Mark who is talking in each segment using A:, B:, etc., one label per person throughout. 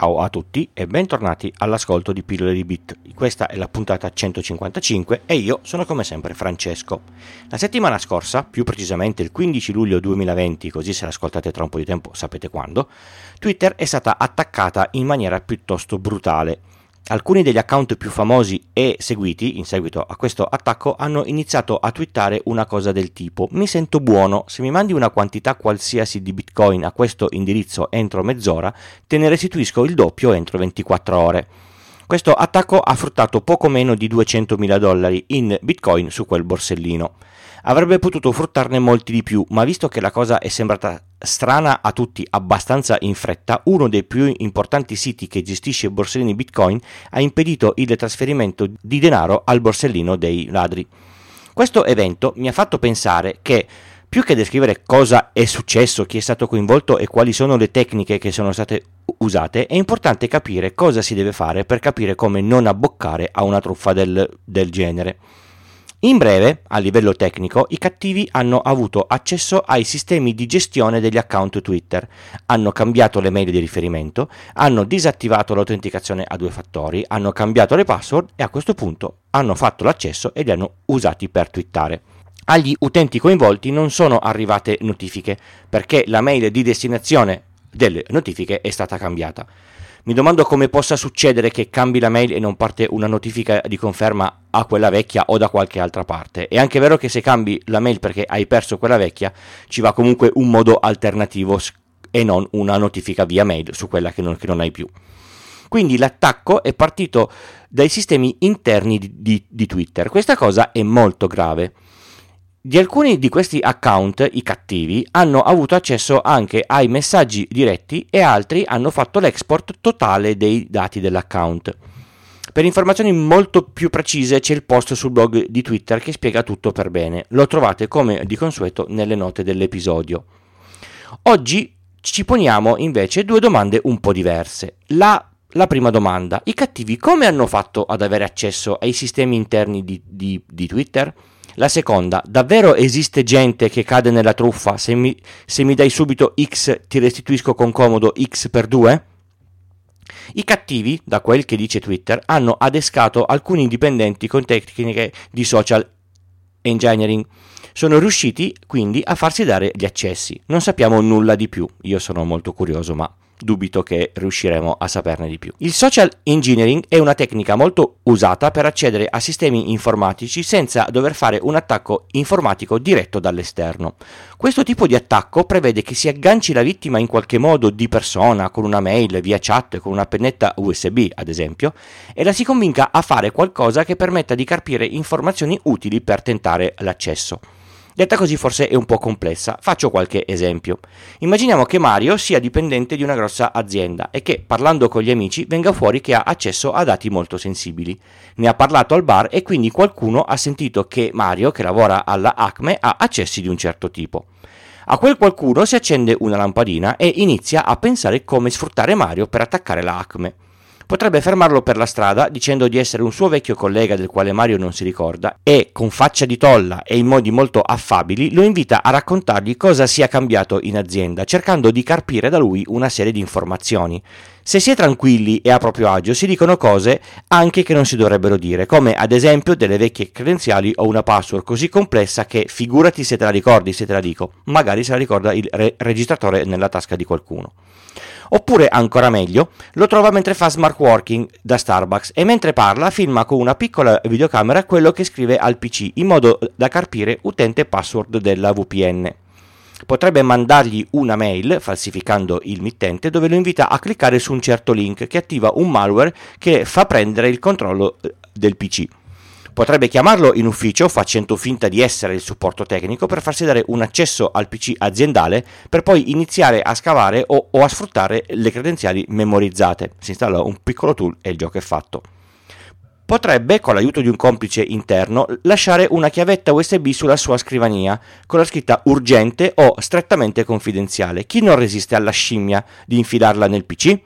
A: Ciao a tutti e bentornati all'ascolto di Pillole di Bit. Questa è la puntata 155 e io sono come sempre Francesco. La settimana scorsa, più precisamente il 15 luglio 2020, così se l'ascoltate tra un po' di tempo sapete quando, Twitter è stata attaccata in maniera piuttosto brutale Alcuni degli account più famosi e seguiti in seguito a questo attacco hanno iniziato a twittare una cosa del tipo mi sento buono, se mi mandi una quantità qualsiasi di bitcoin a questo indirizzo entro mezz'ora, te ne restituisco il doppio entro 24 ore. Questo attacco ha fruttato poco meno di 200.000 dollari in bitcoin su quel borsellino. Avrebbe potuto fruttarne molti di più, ma visto che la cosa è sembrata strana a tutti abbastanza in fretta, uno dei più importanti siti che gestisce borsellini Bitcoin ha impedito il trasferimento di denaro al borsellino dei ladri. Questo evento mi ha fatto pensare che più che descrivere cosa è successo, chi è stato coinvolto e quali sono le tecniche che sono state usate, è importante capire cosa si deve fare per capire come non abboccare a una truffa del, del genere. In breve, a livello tecnico, i cattivi hanno avuto accesso ai sistemi di gestione degli account Twitter, hanno cambiato le mail di riferimento, hanno disattivato l'autenticazione a due fattori, hanno cambiato le password e a questo punto hanno fatto l'accesso e li hanno usati per twittare. Agli utenti coinvolti non sono arrivate notifiche perché la mail di destinazione delle notifiche è stata cambiata. Mi domando come possa succedere che cambi la mail e non parte una notifica di conferma a quella vecchia o da qualche altra parte. È anche vero che se cambi la mail perché hai perso quella vecchia, ci va comunque un modo alternativo e non una notifica via mail su quella che non, che non hai più. Quindi l'attacco è partito dai sistemi interni di, di, di Twitter. Questa cosa è molto grave. Di alcuni di questi account, i cattivi, hanno avuto accesso anche ai messaggi diretti e altri hanno fatto l'export totale dei dati dell'account. Per informazioni molto più precise c'è il post sul blog di Twitter che spiega tutto per bene. Lo trovate come di consueto nelle note dell'episodio. Oggi ci poniamo invece due domande un po' diverse. La, la prima domanda, i cattivi come hanno fatto ad avere accesso ai sistemi interni di, di, di Twitter? La seconda, davvero esiste gente che cade nella truffa? Se mi, se mi dai subito X ti restituisco con comodo X per 2? I cattivi, da quel che dice Twitter, hanno adescato alcuni dipendenti con tecniche di social engineering. Sono riusciti quindi a farsi dare gli accessi. Non sappiamo nulla di più. Io sono molto curioso, ma dubito che riusciremo a saperne di più. Il social engineering è una tecnica molto usata per accedere a sistemi informatici senza dover fare un attacco informatico diretto dall'esterno. Questo tipo di attacco prevede che si agganci la vittima in qualche modo di persona, con una mail, via chat, con una pennetta USB ad esempio, e la si convinca a fare qualcosa che permetta di carpire informazioni utili per tentare l'accesso. Detta così forse è un po' complessa, faccio qualche esempio. Immaginiamo che Mario sia dipendente di una grossa azienda e che, parlando con gli amici, venga fuori che ha accesso a dati molto sensibili. Ne ha parlato al bar e quindi qualcuno ha sentito che Mario, che lavora alla Acme, ha accessi di un certo tipo. A quel qualcuno si accende una lampadina e inizia a pensare come sfruttare Mario per attaccare la Acme. Potrebbe fermarlo per la strada dicendo di essere un suo vecchio collega del quale Mario non si ricorda e, con faccia di tolla e in modi molto affabili, lo invita a raccontargli cosa sia cambiato in azienda, cercando di carpire da lui una serie di informazioni. Se si è tranquilli e a proprio agio si dicono cose anche che non si dovrebbero dire, come ad esempio delle vecchie credenziali o una password così complessa che figurati se te la ricordi se te la dico, magari se la ricorda il re- registratore nella tasca di qualcuno. Oppure, ancora meglio, lo trova mentre fa smart working da Starbucks e mentre parla filma con una piccola videocamera quello che scrive al PC in modo da carpire utente e password della VPN. Potrebbe mandargli una mail, falsificando il mittente, dove lo invita a cliccare su un certo link che attiva un malware che fa prendere il controllo eh, del PC. Potrebbe chiamarlo in ufficio facendo finta di essere il supporto tecnico per farsi dare un accesso al PC aziendale per poi iniziare a scavare o, o a sfruttare le credenziali memorizzate. Si installa un piccolo tool e il gioco è fatto. Potrebbe, con l'aiuto di un complice interno, lasciare una chiavetta USB sulla sua scrivania con la scritta urgente o strettamente confidenziale. Chi non resiste alla scimmia di infilarla nel PC?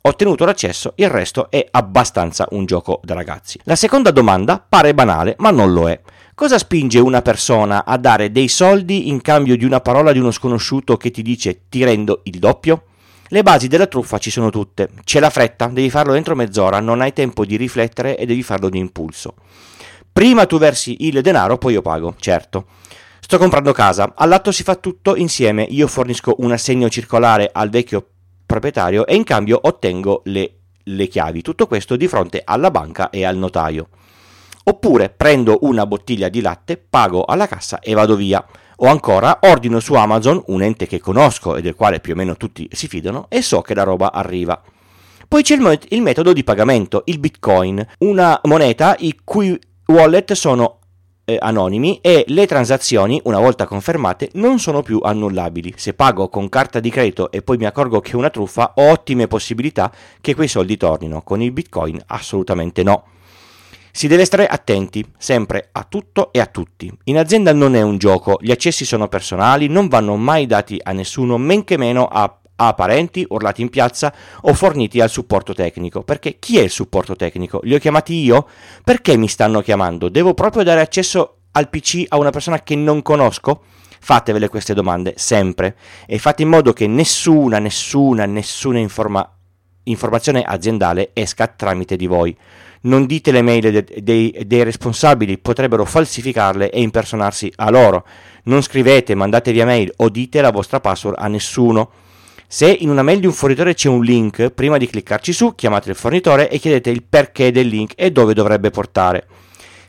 A: ottenuto l'accesso, il resto è abbastanza un gioco da ragazzi. La seconda domanda pare banale, ma non lo è. Cosa spinge una persona a dare dei soldi in cambio di una parola di uno sconosciuto che ti dice ti rendo il doppio? Le basi della truffa ci sono tutte. C'è la fretta, devi farlo entro mezz'ora, non hai tempo di riflettere e devi farlo di impulso. Prima tu versi il denaro, poi io pago, certo. Sto comprando casa, all'atto si fa tutto insieme, io fornisco un assegno circolare al vecchio proprietario e in cambio ottengo le, le chiavi. Tutto questo di fronte alla banca e al notaio. Oppure prendo una bottiglia di latte, pago alla cassa e vado via. O ancora ordino su Amazon, un ente che conosco e del quale più o meno tutti si fidano, e so che la roba arriva. Poi c'è il, metodo di pagamento, il Bitcoin, una moneta i cui wallet sono eh, anonimi e le transazioni, una volta confermate, non sono più annullabili. Se pago con carta di credito e poi mi accorgo che è una truffa, ho ottime possibilità che quei soldi tornino. Con il Bitcoin assolutamente no. Si deve stare attenti, sempre a tutto e a tutti. In azienda non è un gioco, gli accessi sono personali, non vanno mai dati a nessuno, men che meno a, a parenti, urlati in piazza o forniti al supporto tecnico. Perché chi è il supporto tecnico? Li ho chiamati io? Perché mi stanno chiamando? Devo proprio dare accesso al PC a una persona che non conosco? Fatevele queste domande sempre e fate in modo che nessuna, nessuna, nessuna informa- informazione aziendale esca tramite di voi non dite le mail de- dei, dei responsabili, potrebbero falsificarle e impersonarsi a loro. Non scrivete, mandate via mail o dite la vostra password a nessuno. Se in una mail di un fornitore c'è un link, prima di cliccarci su, chiamate il fornitore e chiedete il perché del link e dove dovrebbe portare.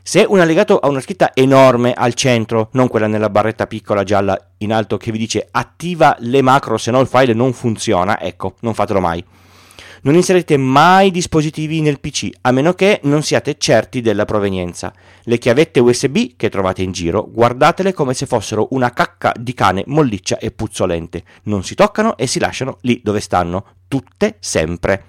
A: Se un allegato ha una scritta enorme al centro, non quella nella barretta piccola gialla in alto che vi dice attiva le macro se no il file non funziona, ecco, non fatelo mai. Non inserite mai dispositivi nel PC, a meno che non siate certi della provenienza. Le chiavette USB che trovate in giro, guardatele come se fossero una cacca di cane molliccia e puzzolente. Non si toccano e si lasciano lì dove stanno, tutte sempre.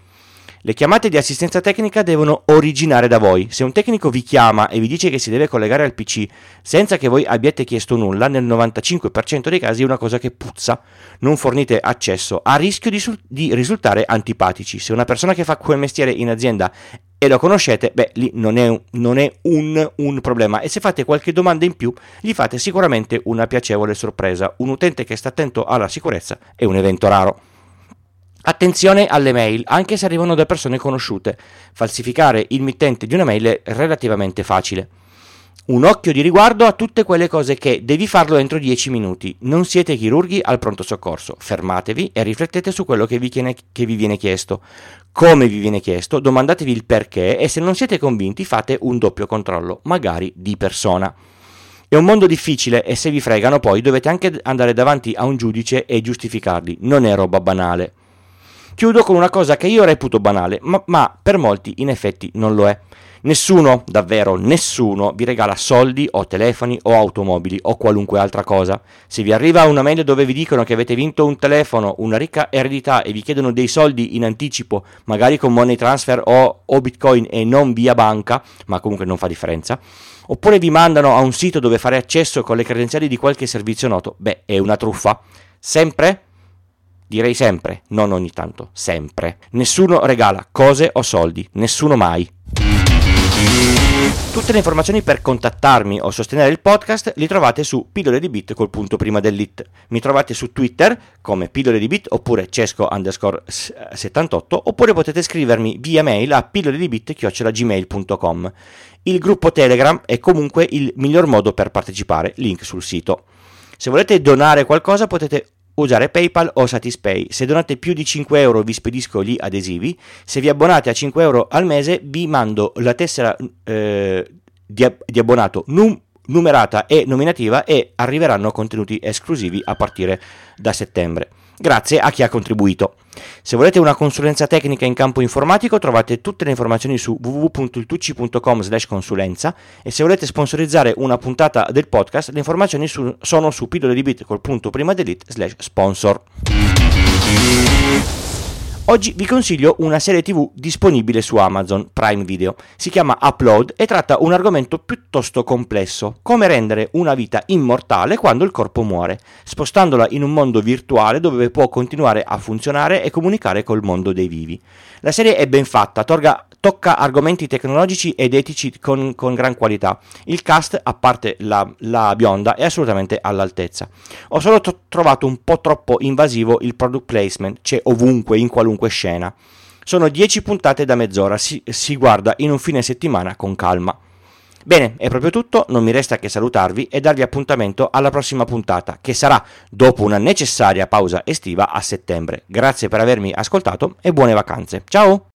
A: Le chiamate di assistenza tecnica devono originare da voi. Se un tecnico vi chiama e vi dice che si deve collegare al PC senza che voi abbiate chiesto nulla, nel 95% dei casi è una cosa che puzza. Non fornite accesso a rischio di, di risultare antipatici. Se una persona che fa quel mestiere in azienda e lo conoscete, beh, lì non è, non è un, un, problema. E se fate qualche domanda in più, gli fate sicuramente una piacevole sorpresa. Un utente che sta attento alla sicurezza è un evento raro. Attenzione alle mail, anche se arrivano da persone conosciute. Falsificare il mittente di una mail è relativamente facile. Un occhio di riguardo a tutte quelle cose che devi farlo entro 10 minuti. Non siete chirurghi al pronto soccorso. Fermatevi e riflettete su quello che vi, viene, che vi viene chiesto. Come vi viene chiesto, domandatevi il perché e se non siete convinti fate un doppio controllo, magari di persona. È un mondo difficile e se vi fregano poi dovete anche andare davanti a un giudice e giustificarli. Non è roba banale. Chiudo con una cosa che io reputo banale, ma, ma per molti in effetti non lo è. Nessuno, davvero nessuno, vi regala soldi o telefoni o automobili o qualunque altra cosa. Se vi arriva una mail dove vi dicono che avete vinto un telefono, una ricca eredità e vi chiedono dei soldi in anticipo, magari con money transfer o, o bitcoin e non via banca, ma comunque non fa differenza, oppure vi mandano a un sito dove fare accesso con le credenziali di qualche servizio noto, beh, è una truffa. Sempre Direi sempre, non ogni tanto, sempre. Nessuno regala cose o soldi, nessuno mai. Tutte le informazioni per contattarmi o sostenere il podcast li trovate su pillole di bit col punto prima dell'it. Mi trovate su Twitter come pillole di bit oppure cesco underscore 78 oppure potete scrivermi via mail a pillole di bit gmail.com. Il gruppo Telegram è comunque il miglior modo per partecipare, link sul sito. Se volete donare qualcosa potete usare PayPal o Satispay. Se donate più di 5 euro vi spedisco gli adesivi. Se vi abbonate a 5 euro al mese vi mando la tessera eh, di, di, abbonato num- numerata e nominativa e arriveranno contenuti esclusivi a partire da settembre grazie a chi ha contribuito. Se volete una consulenza tecnica in campo informatico trovate tutte le informazioni su www.iltucci.com consulenza e se volete sponsorizzare una puntata del podcast le informazioni su, sono su pillole di bit col punto prima delete slash sponsor. Oggi vi consiglio una serie tv disponibile su Amazon Prime Video. Si chiama Upload e tratta un argomento piuttosto complesso, come rendere una vita immortale quando il corpo muore, spostandola in un mondo virtuale dove può continuare a funzionare e comunicare col mondo dei vivi. La serie è ben fatta, torga, tocca argomenti tecnologici ed etici con, con gran qualità. Il cast, a parte la, la, bionda, è assolutamente all'altezza. Ho solo t- trovato un po' troppo invasivo il product placement, c'è ovunque, in qualunque scena. Sono 10 puntate da mezz'ora, si, si guarda in un fine settimana con calma. Bene, è proprio tutto, non mi resta che salutarvi e darvi appuntamento alla prossima puntata, che sarà dopo una necessaria pausa estiva a settembre. Grazie per avermi ascoltato e buone vacanze. Ciao!